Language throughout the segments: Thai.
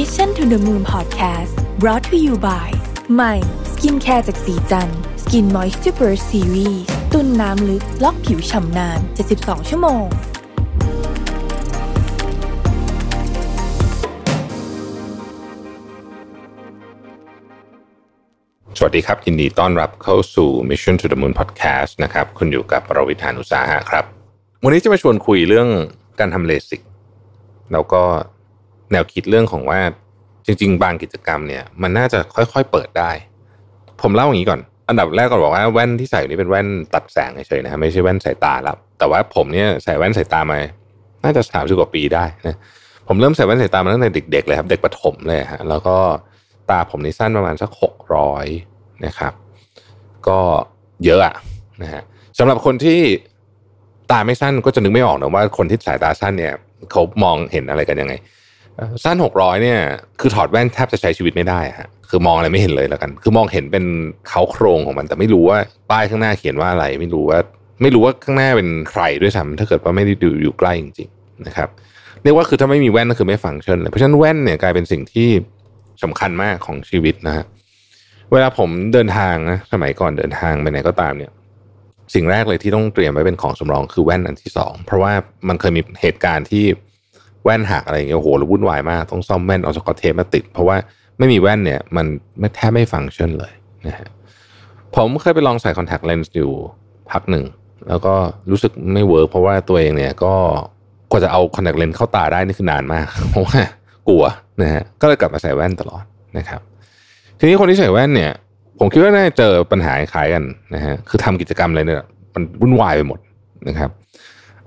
Mission to the Moon Podcast brought to you by ใหม่ skincare จากศรีจันทร์ Skin Moist Super Series ตุนน้ำลึกล็อกผิวฉ่ำนาน 72 ชั่วโมง สวัสดีครับ ยินดีต้อนรับเข้าสู่ Mission to the Moon Podcast นะครับ คุณอยู่กับรวิศ หาญอุตสาหะครับ วันนี้จะมาชวนคุยเรื่องการทำเลสิกแล้วก็ แนวคิดเรื่องของว่าจริง ๆ บางกิจกรรมเนี่ย มันน่าจะค่อยๆเปิดได้ ผมเล่าอย่างนี้ก่อน อันดับแรกก่อนบอกว่าแว่นที่ใส่นี่เป็นแว่นตัดแสงเฉยๆนะฮะไม่ใช่แว่นสายตาแล้วแต่ว่าผมเนี่ยใส่แว่นสายตามาน่าจะสามสิบกว่าปีได้นะผมเริ่มใส่แว่นสายตามาตั้งแต่เด็กๆเลยครับ เด็กประถมเลยฮะแล้วก็ตาผมนี่สั้นประมาณสักหกร้อยนะครับ ก็เยอะอะนะฮะสำหรับคนที่ตาไม่สั้นก็จะนึกไม่ออกนะว่าคนที่สายตาสั้นเนี่ยเขามองเห็นอะไรกันยังไง สั้นหกร้อยเนี่ยคือถอดแว่นแทบจะใช้ชีวิตไม่ได้ฮะคือมองอะไรไม่เห็นเลยแล้วกัน คือมองเห็นเป็นเขาโครงของมัน แต่ไม่รู้ว่าป้ายข้างหน้าเขียนว่าอะไร ไม่รู้ว่า ไม่รู้ว่าข้างหน้าเป็นใครด้วยซ้ำถ้าเกิดว่าไม่ได้ดูอยู่ใกล้จริงๆนะครับเรียกว่าคือถ้าไม่มีแว่นก็คือไม่ฟังก์ชันเลยเพราะฉะนั้นแว่นเนี่ยกลายเป็นสิ่งที่สำคัญมากของชีวิตนะฮะเวลาผมเดินทางนะสมัยก่อนเดินทางไปไหนก็ตามเนี่ย สิ่งแรกเลยที่ต้องเตรียมไว้เป็นของสำรองคือแว่นอันที่สองเพราะว่ามันเคยมีเหตุการณ์ที่ แว่นหักอะไรเงี้ยโหแล้ววุ่นวายมาก ต้องซ่อมแว่นเอาสกอตเทปมาติด เพราะว่าไม่มีแว่นเนี่ย มันไม่แทบไม่ฟังก์ชันเลยนะฮะผมเคยไปลองใส่คอนแทคเลนส์อยู่พักหนึ่ง แล้วก็รู้สึกไม่ work เพราะว่าตัวเองเนี่ยก็กว่าจะเอาคอนแทคเลนส์เข้าตาได้นี่คือนานมากเพราะว่ากลัวนะฮะก็เลยกลับมาใส่แว่นตลอดนะครับ ทีนี้คนที่ใส่แว่นเนี่ย ผมคิดว่าน่าจะเจอปัญหาคล้ายกันนะฮะคือทำกิจกรรมอะไรเนี่ยมันวุ่นวายไปหมดนะครับ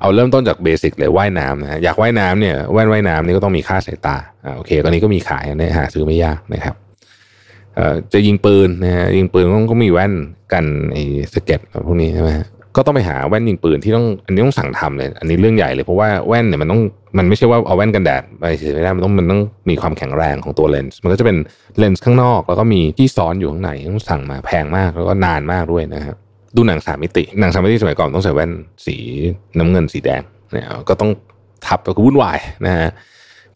เอาเริ่มต้นจากเบสิกเลยว่ายน้ำนะอยากว่ายน้ำเนี่ยแว่นว่ายน้ำนี่ก็ต้องมีค่าสายตาอ่าโอเค ตอนนี้ก็มีขายนะหาซื้อไม่ยากนะครับเอ่อจะยิงปืนนะฮะยิงปืนต้องก็มีแว่นกันไอ้สเก็ตพวกนี้ใช่ไหมก็ต้องไปหาแว่นยิงปืนที่ต้องอันนี้ต้องสั่งทำเลย อันนี้เรื่องใหญ่เลยเพราะว่าแว่นเนี่ยมันต้องมันไม่ใช่ว่าเอาแว่นกันแดดไปเฉยไม่ได้มันต้องมันต้องมีความแข็งแรงของตัวเลนส์มันก็จะเป็นเลนส์ข้างนอก แล้วก็มีที่ซ้อนอยู่ข้างในต้องสั่งมาแพงมากแล้วก็นานมากด้วยนะครับ ดูหนังสามมิติ หนังสามมิติสมัยก่อนต้องใส่แว่นสีน้ำเงินสีแดงเนี่ยก็ต้องทับก็วุ่นวายนะฮะ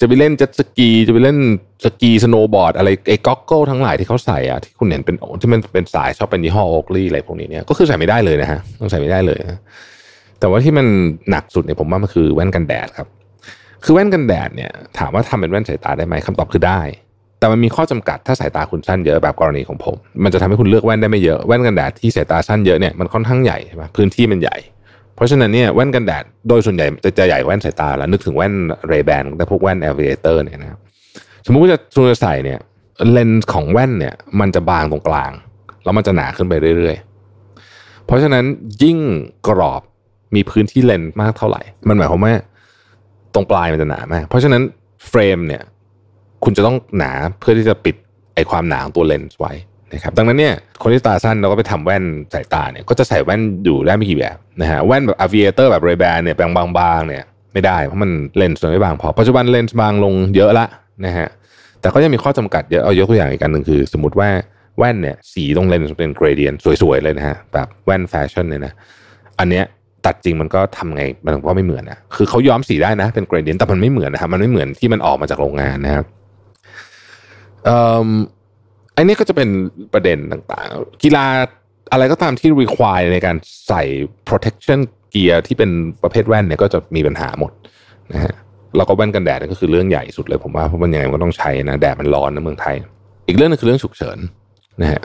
จะไปเล่นเจ็ตสกีจะไปเล่นสกีสโนว์บอร์ดอะไรไอ้ goggle ทั้งหลายที่เขาใส่อะที่คุณเห็นเป็นที่มันเป็นสายชอบเป็นยี่ห้อโอ k ลีอะไรพวกนี้เนี่ยก็คือใส่ไม่ได้เลยนะฮะต้องใส่ไม่ได้เลยนะแต่ว่าที่มันหนักสุดเนี่ยผมว่ามันคือแว่นกันแดดครับ คือแว่นกันแดดเนี่ย ถามว่าทำเป็นแว่นสายตาได้ไหมคำตอบคือได้ แต่มันมีข้อจำกัดถ้าสายตาคุณสั้นเยอะแบบกรณีของผม มันจะทำให้คุณเลือกแว่นได้ไม่เยอะแว่นกันแดดที่สายตาสั้นเยอะเนี่ยมันค่อนข้างใหญ่ใช่ไหมพื้นที่มันใหญ่ เพราะฉะนั้นเนี่ยแว่นกันแดดโดยส่วนใหญ่จะจะใหญ่แว่นสายตาแล้วนึกถึงแว่นเรแบนแต่พวกแว่นแอ v เ a เตอร์เนี่ยนะครับสมมุติว่าจะคุณจะใส่เนี่ยเลนส์ของแว่นเนี่ยมันจะบางตรงกลางแล้วมันจะหนาขึ้นไปเรื่อยๆ เพราะฉะนั้นยิ่งกรอบมีพื้นที่เลนส์มากเท่าไหร่ มันหมายความว่าตรงปลายมันจะหนามาก เพราะฉะนั้น frame เนี่ย คุณจะต้องหนาเพื่อที่จะปิดไอความหนาของตัวเลนส์ไว้นะครับดังนั้นเนี่ยคนที่ตาสั้นเราก็ไปทำแว่นสายตาเนี่ยก็จะใส่แว่นอยู่ได้ไม่กี่แบบนะฮะแว่นแบบ aviator แบบ Ray-Ban เนี่ยแปลงบางๆเนี่ยไม่ได้เพราะมันเลนส์มันไม่บางพอปัจจุบันเลนส์บางลงเยอะละนะฮะแต่ก็ยังมีข้อจำกัดเยอะเอายกตัวอย่างอีกอันหนึ่งคือ สมมติว่าแว่นเนี่ยสีตรงเลนส์เป็นเกรเดียนสวยๆเลยนะฮะแบบแว่นแฟชั่นเนี่ยนะอันเนี้ยตัดจริงมันก็ทำไงมันก็ไม่เหมือนนะคือเขาย้อมสีได้นะเป็นเกรเดียนแต่มันไม่เหมือนนะครับมันไม่เหมือนที่มันออกมาจากโรงงานนะครับ อันนี้ก็จะเป็นประเด็นต่างๆ กีฬาอะไรก็ตามที่ require ในการใส่ protection gear ที่เป็นประเภทแว่นเนี่ยก็จะมีปัญหาหมดนะฮะแล้วก็แว่นกันแดดก็คือเรื่องใหญ่สุดเลยผมว่าเพราะมันยังไงมันก็ต้องใช้นะแดดมันร้อนนะเมืองไทย อีกเรื่องนึงคือเรื่องฉุกเฉินนะฮะ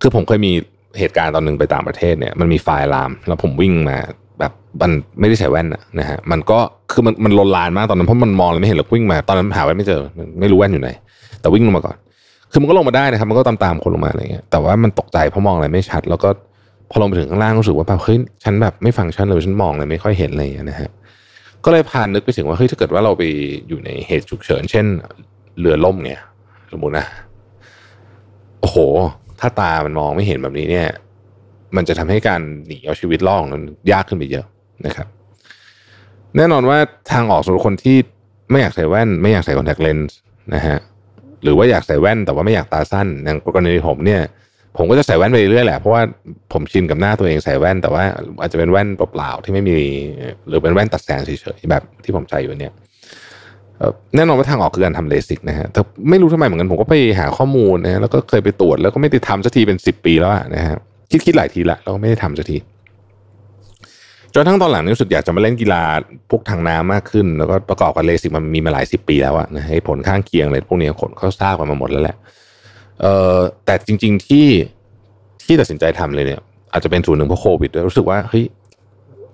คือผมเคยมีเหตุการณ์ตอนหนึ่งไปต่างประเทศเนี่ยมันมีไฟลาม แล้วผมวิ่งมาแบบมันไม่ได้ใส่แว่นนะนะฮะมันก็คือมันมันลนลานมากตอนนั้นเพราะมันมองเลยไม่เห็นหรอกวิ่งมาตอนนั้นหาแว่นไม่เจอ ไม่รู้แว่นอยู่ไหน แต่วิ่งลงมาก่อน คือมันก็ลงมาได้นะครับ มันก็ตามตามคนลงมาอะไรเงี้ยแต่ว่ามันตกใจเพราะมองอะไรไม่ชัด แล้วก็พอลงไปถึงข้างล่างรู้สึกว่าแบบเฮ้ยฉันแบบไม่ฟังชันเลยฉันมองอะไรไม่ค่อยเห็นอะไรเงี้ยนะฮะก็เลยพานนึกไปถึงว่าเฮ้ยถ้าเกิดว่าเราไปอยู่ในเหตุฉุกเฉิน เช่นเรือล่มเนี่ยสมมตินะโอ้โห ถ้าตามันมองไม่เห็นแบบนี้เนี่ย มันจะทำให้การหนีเอาชีวิตรอดของมันยากขึ้นไปเยอะนะครับ แน่นอนว่าทางออกสำหรับคนที่ไม่อยากใส่แว่น ไม่อยากใส่คอนแทคเลนส์นะฮะ หรือว่าอยากใส่แว่นแต่ว่าไม่อยากตาสั้นอย่างกรณีผมเนี่ย ผมก็จะใส่แว่นไปเรื่อยแหละเพราะว่าผมชินกับหน้าตัวเองใส่แว่น แต่ว่าอาจจะเป็นแว่นเปล่าๆที่ไม่มีหรือเป็นแว่นตัดแสงเฉยๆแบบที่ผมใส่อยู่เนี่ยแน่นอนว่าทางออกคือการทำเลสิกนะฮะแต่ไม่รู้ทำไมเหมือนกันผมก็ไปหาข้อมูลนะแล้วก็เคยไปตรวจแล้วก็ไม่ได้ทำสักทีเป็นสิบปีแล้วนะฮะคิดคิดหลายทีละแล้วก็ไม่ได้ทำสักที จนทั้งตอนหลังนี่รู้สึกอยากจะมาเล่นกีฬาพวกทางน้ำมากขึ้น แล้วก็ประกอบกับเลสิกมันมีมาหลายสิบปีแล้วอะนะให้ผลข้างเคียงอะไรพวกนี้คนเขาทราบกันมาหมดแล้วแหละเออแต่จริง ๆที่ที่ตัดสินใจทำเลยเนี่ย อาจจะเป็นส่วนหนึ่งเพราะโควิดด้วยรู้สึกว่าเฮ้ย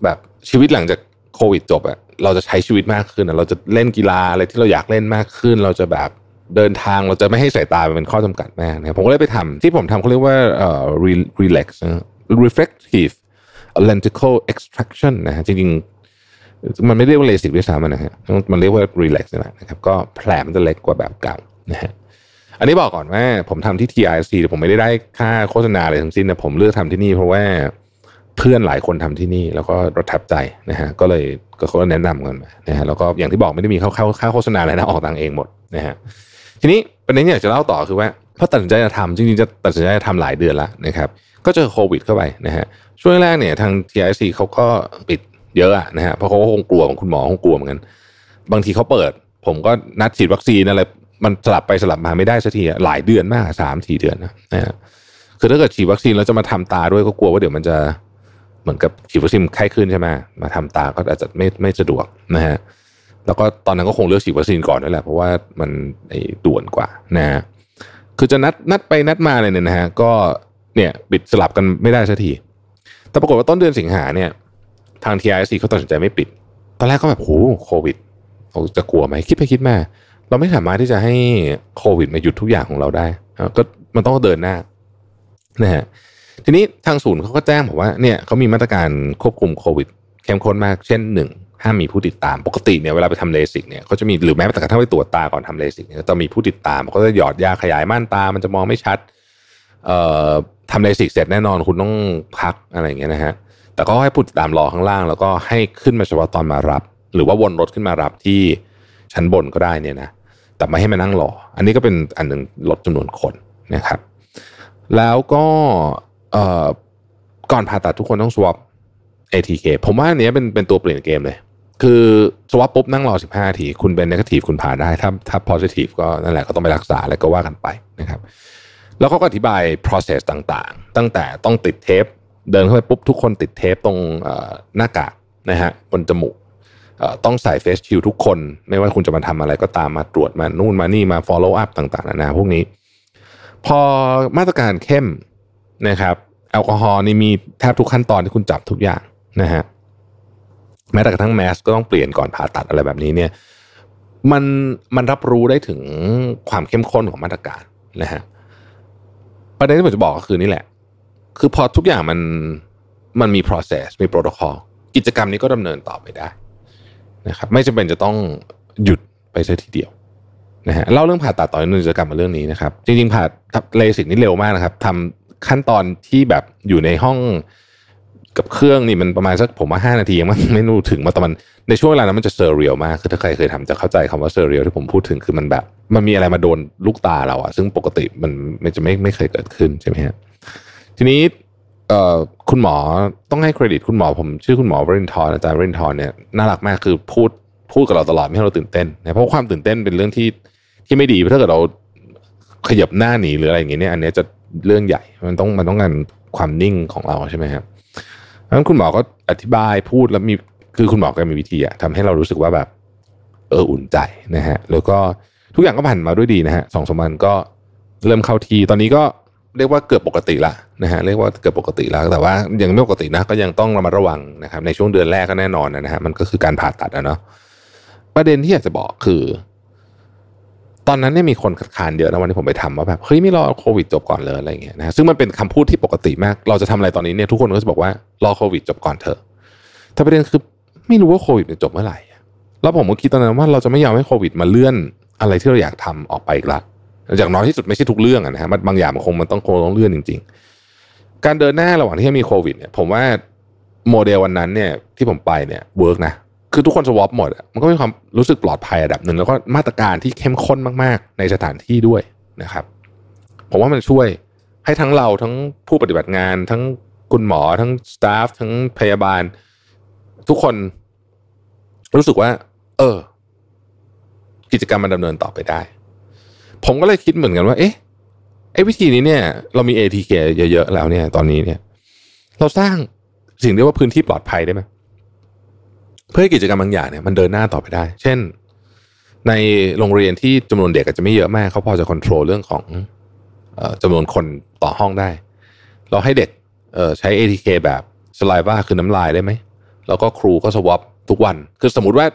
แบบชีวิตหลังจากโควิดจบอะเราจะใช้ชีวิตมากขึ้นเราจะเล่นกีฬาอะไรที่เราอยากเล่นมากขึ้น เราจะแบบเดินทางเราจะไม่ให้สายตาเป็นข้อจำกัดแม่นะผมก็เลยไปทำที่ผมทำเขาเรียกว่าเอ่อ relax reflective lenticle extraction นะฮะจริงๆ มันไม่เรียกว่าเลสิกด้วยซ้ำนะฮะมันเรียกว่า relax นี่แหละนะครับก็แผลมันจะเล็กกว่าแบบเก่านะฮะอันนี้บอกก่อนว่าผมทำที่ TIC แต่ผมไม่ได้ได้ค่าโฆษณาอะไรทั้งสิ้นนะผมเลือกทำที่นี่เพราะว่าเพื่อนหลายคนทำที่นี่แล้วก็ประทับใจนะฮะก็เลยก็เขาแนะนำกันนะฮะแล้วก็อย่างที่บอกไม่ได้มีค่าค่าโฆษณาอะไรนะออกตังเองหมดนะฮะทีนี้ประเด็นที่อยากจะเล่าต่อคือว่า พอตัดสินใจจะทำจริงๆจะตัดสินใจจะทำหลายเดือนแล้วนะครับ ก็เจอโควิดเข้าไปนะฮะช่วงแรกเนี่ยทาง TIC เขาก็ปิดเยอะนะฮะเพราะเขาคงกลัวคุณหมอคงกลัวเหมือนกันบางทีเขาเปิด ผมก็นัดฉีดวัคซีนอะไรมันสลับไปสลับมาไม่ได้สักทีหลายเดือนมากสามสี่เดือนนะนะฮะคือถ้าเกิดฉีดวัคซีนแล้วจะมาทำตาด้วยก็กลัวว่าเดี๋ยวมันจะเหมือนกับฉีดวัคซีนไข้ขึ้นใช่ไหมมาทำตาก็อาจจะไม่ไม่สะดวกนะฮะแล้วก็ตอนนั้นก็คงเลือกฉีดวัคซีนก่อนนั่นแหละเพราะว่ามันไอ้ด่วนกว่านะฮะ คือจะนัดนัดไปนัดมาเลยเนี่ยนะฮะก็เนี่ยบิดสลับกันไม่ได้สักที แต่ปรากฏว่าต้นเดือนสิงหาเนี่ย ทาง TRSC เขาตัดสินใจไม่ปิด ตอนแรกก็แบบโหโควิดเราจะกลัวไหมคิดไปคิดมา เราไม่สามารถที่จะให้โควิดมาหยุดทุกอย่างของเราได้ ก็มันต้องเดินหน้านะฮะทีนี้ทางศูนย์เขาก็แจ้งบอกว่าเนี่ยเขามีมาตรการควบคุมโควิดเข้มข้นมากเช่นหนึ่ง ห้ามมีผู้ติดตาม ปกติเนี่ยเวลาไปทำเลสิกเนี่ยเขาจะมีหรือแม้แต่กระทั่งไปตรวจตาก่อนทำเลสิกเนี่ยจะมีผู้ติดตามเขาจะหยอดยาขยายม่านตา มันจะมองไม่ชัดเอ่อทำเลสิกเสร็จแน่นอนคุณต้องพักอะไรอย่างเงี้ยนะฮะแต่ก็ให้ผู้ติดตามรอข้างล่าง แล้วก็ให้ขึ้นมาเฉพาะตอนมารับ หรือว่าวนรถขึ้นมารับที่ชั้นบนก็ได้เนี่ยนะแต่ไม่ให้มานั่งรอ อันนี้ก็เป็นอันหนึ่งลดจำนวนคนนะครับ แล้วก็ก่อนผ่าตัดทุกคนต้องสวอป ATK ผมว่าอันนี้เป็นเป็นตัวเปลี่ยนเกมเลย คือสวอปปุ๊บนั่งรอ 15นาที คุณเป็นนกาทีฟคุณผ่านได้ ถ้าถ้า positive ก็นั่นแหละก็ต้องไปรักษาแล้วก็ว่ากันไปนะครับ แล้วเขาก็อธิบาย process ต่างๆ ตั้งแต่ต้องติดเทป เดินเข้าไปปุ๊บทุกคนติดเทปตรงหน้ากากนะฮะบนจมูกต้องใส่เฟสชิลทุกคน ไม่ว่าคุณจะมาทำอะไรก็ตามมาตรวจมานู่นมานี่มา follow up ต่างๆนานาพวกนี้ พอมาตรการเข้มนะครับ แอลกอฮอล์นี่มีแทบทุกขั้นตอนที่คุณจับทุกอย่างนะฮะ แม้แต่กระทั่งแมสก็ต้องเปลี่ยนก่อนผ่าตัดอะไรแบบนี้เนี่ยมันมันรับรู้ได้ถึงความเข้มข้นของมาตรการนะฮะประเด็นที่ผมจะบอกก็คือนี่แหละ คือพอทุกอย่างมันมันมี process มี protocol กิจกรรมนี้ก็ดำเนินต่อไปได้นะครับไม่จำเป็นจะต้องหยุดไปซะทีเดียวนะฮะเล่าเรื่องผ่าตัดต่อเนื่องจกลับมาเรื่องนี้นะครับ จริงๆผ่าเลสิกนี่เร็วมากนะครับทำขั้นตอนที่แบบอยู่ในห้อง กับเครื่องนี่มันประมาณสักผมว่าห้านาทียังไม่ไม่รู้ถึงมาแต่มันในช่วงเวลานั้นมันจะ surreal มากคือถ้าใครเคยทำจะเข้าใจคำว่า surreal ที่ผมพูดถึงคือมันแบบ มันมีอะไรมาโดนลูกตาเราอะซึ่งปกติมันมันจะไม่ไม่เคยเกิดขึ้นใช่ไหมฮะทีนี้เอ่อคุณหมอต้องให้เครดิตคุณหมอผมชื่อคุณหมอวรินทร์อาจารย์วรินทร์เนี่ยน่ารักมากคือพูดพูดกับเราตลอดไม่ให้เราตื่นเต้นนะเพราะความตื่นเต้นเป็นเรื่องที่ที่ไม่ดีถ้าเกิดเราขยับหน้าหนีหรืออะไรอย่างเงี้ยอันนี้จะเรื่องใหญ่มันต้องมันต้องการความนิ่งของเราใช่ไหมครับ นั้นคุณหมอก็อธิบายพูดแล้วมีคือคุณหมอก็มีวิธีอะทำให้เรารู้สึกว่าแบบ เอออุ่นใจนะฮะ แล้วก็ทุกอย่างก็ผ่านมาด้วยดีนะฮะสองสามวันก็เริ่มเข้าทีตอนนี้ก็เรียกว่าเกือบปกติละนะฮะเรียกว่าเกือบปกติแล้วแต่ว่ายังไม่ปกตินะก็ยังต้องระมัดระวังนะครับ ในช่วงเดือนแรกก็แน่นอนนะฮะมันก็คือการผ่าตัดนะเนาะประเด็นที่อยากจะบอกคือ ตอนนั้นเนี่ยมีคนคัดค้านเยอะนะวันที่ผมไปทำว่าแบบเฮ้ยไม่รอโควิดจบก่อนเลยอะไรเงี้ยนะซึ่งมันเป็นคำพูดที่ปกติมาก เราจะทำอะไรตอนนี้เนี่ยทุกคนก็จะบอกว่ารอโควิดจบก่อนเถอะแต่ประเด็นคือไม่รู้ว่าโควิดจะจบเมื่อไหร่แล้วผมก็คิดตอนนั้นว่าเราจะไม่ยอมให้โควิดมาเลื่อนอะไรที่เราอยากทำออกไปอีกละอย่างน้อยที่สุดไม่ใช่ทุกเรื่องนะฮะบางอย่างมันคงมันต้องคงต้องเลื่อนจริง ๆ การเดินหน้าระหว่างที่มีโควิดเนี่ยผมว่าโมเดลวันนั้นเนี่ยที่ผมไปเนี่ย work นะ คือทุกคน swab หมดมันก็มีความรู้สึกปลอดภัยระดับหนึ่งแล้วก็มาตรการที่เข้มข้นมากๆ ในสถานที่ด้วยนะครับ ผมว่ามันช่วยให้ทั้งเราทั้งผู้ปฏิบัติงาน ทั้งคุณหมอทั้งสตาฟทั้งพยาบาล ทุกคนรู้สึกว่า เออ กิจกรรมมันดำเนินต่อไปได้ ผมก็เลยคิดเหมือนกันว่า เอ๊ะไอ้วิธีนี้เนี่ย เรามี ATK เยอะๆแล้วเนี่ย ตอนนี้เนี่ย เราสร้างสิ่งเรียกว่าพื้นที่ปลอดภัยได้ไหม เพื่อให้กิจกรรมบางอย่างเนี่ยมันเดินหน้าต่อไปได้ เช่น ในโรงเรียนที่จำนวนเด็กอาจจะไม่เยอะมากเขาพอจะควบคุมเรื่องของจำนวนคนต่อห้องได้ เราให้เด็กใช้ ATK แบบสไลว่าคือน้ำลายได้ไหม แล้วก็ครูก็สวอปทุกวัน คือสมมติว่า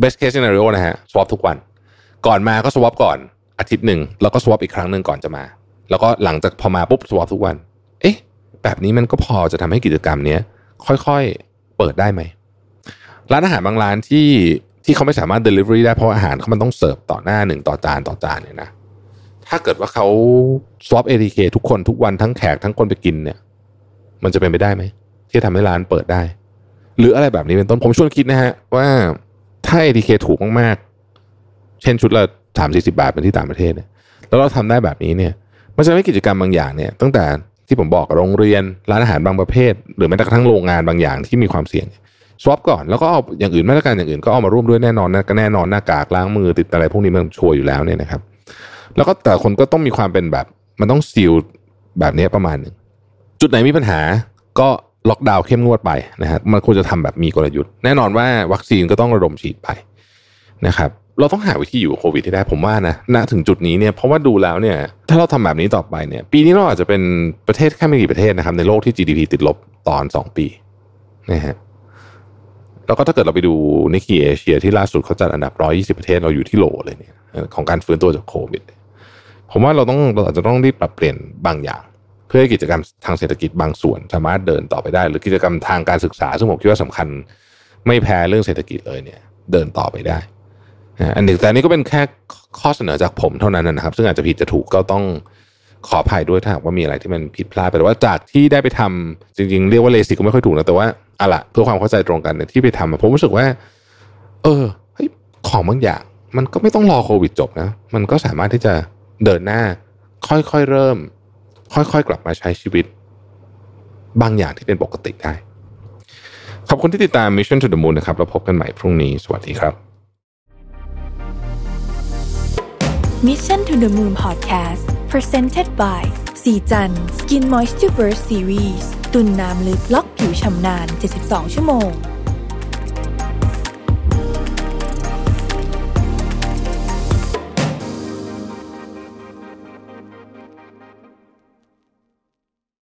best case scenario นะฮะสวอปทุกวัน ก่อนมาก็สวอปก่อนอาทิตย์หนึ่งแล้วก็สวอปอีกครั้งหนึ่งก่อนจะมา แล้วก็หลังจากพอมาปุ๊บสวอปทุกวัน เอ๊ะ แบบนี้มันก็พอจะทำให้กิจกรรมเนี้ยค่อยๆเปิดได้ไหม ร้านอาหารบางร้านที่ที่เขาไม่สามารถ delivery ได้เพราะอาหารเขามันต้องเสิร์ฟต่อหน้าหนึ่งต่อจานต่อจานเนี่ยนะถ้าเกิดว่าเขา swap ATK ทุกคนทุกวันทั้งแขกทั้งคนไปกินเนี่ย มันจะเป็นไปได้ไหมที่ทำให้ร้านเปิดได้ หรืออะไรแบบนี้เป็นต้นผมชวนคิดนะฮะ ว่าถ้า ATK ถูกมากๆ เช่นชุดละสามสี่สิบาทเป็นที่ต่างประเทศเนี่ยแล้วเราทำได้แบบนี้เนี่ย มันจะไม่กิจกรรมบางอย่างเนี่ย ตั้งแต่ที่ผมบอกโรงเรียนร้านอาหารบางประเภท หรือแม้กระทั่งโรงงานบางอย่างที่มีความเสี่ยง สวอปก่อนแล้วก็เอาอย่างอื่นมาตรการอย่างอื่นก็เอามาร่วมด้วยแน่นอนนะก็แน่นอนหน้ากากล้างมือติดอะไรพวกนี้มันชัวร์อยู่แล้วเนี่ยนะครับ แล้วก็แต่คนก็ต้องมีความเป็นแบบ มันต้องซีลแบบนี้ประมาณหนึ่งจุดไหนมีปัญหาก็ล็อกดาวน์เข้มงวดไปนะฮะมันควรจะทำแบบมีกลยุทธ์ แน่นอนว่าวัคซีนก็ต้องระดมฉีดไปนะครับเราต้องหาวิธีอยู่โควิดที่ได้ผมว่านะณถึงจุดนี้เนี่ยเพราะว่าดูแล้วเนี่ยถ้าเราทำแบบนี้ต่อไปเนี่ยปีนี้เราอาจจะเป็นประเทศแค่ไม่กี่ประเทศนะครับในโลกที่ GDP ติดลบตอนสองปีนะฮะ แล้วก็ถ้าเกิดเราไปดูนิกเกเอเชียที่ล่าสุดเขาจัดอันดับ120ประเทศเราอยู่ที่โหลเลยเนี่ยของการฟื้นตัวจากโควิด ผมว่าเราต้องเราอาจจะต้องรีบปรับเปลี่ยนบางอย่าง เพื่อให้กิจกรรมทางเศรษฐกิจบางส่วน สามารถเดินต่อไปได้ หรือกิจกรรมทางการศึกษา ซึ่งผมคิดว่าสำคัญ ไม่แพ้เรื่องเศรษฐกิจเลยเนี่ย เดินต่อไปได้อันนี้แต่นี้ก็เป็นแค่ข้อเสนอจากผมเท่านั้นนะครับ ซึ่งอาจจะผิดจะถูกก็ต้อง ขออภัยด้วยถ้าหากว่ามีอะไรที่มันผิดพลาดไปแต่ว่าจากที่ได้ไปทำจริง ๆ เรียกว่าเลสิกก็ไม่ค่อยถูกนะแต่ว่าอะละเพื่อความเข้าใจตรงกันเนี่ยที่ไปทำผมรู้สึกว่า เออเฮ้ยของบางอย่าง มันก็ไม่ต้องรอโควิดจบนะ มันก็สามารถที่จะเดินหน้า ค่อยๆเริ่ม ค่อยๆกลับมาใช้ชีวิต บางอย่างที่เป็นปกติได้ ขอบคุณที่ติดตาม Mission to the Moon นะครับแล้วพบกันใหม่พรุ่งนี้ สวัสดีครับ Mission to the Moon Podcast Presented by สีจัน Skin Moisture Burst Series ตุ่นน้ำลึกล็อกผิวชำนาน 72 ชั่วโมง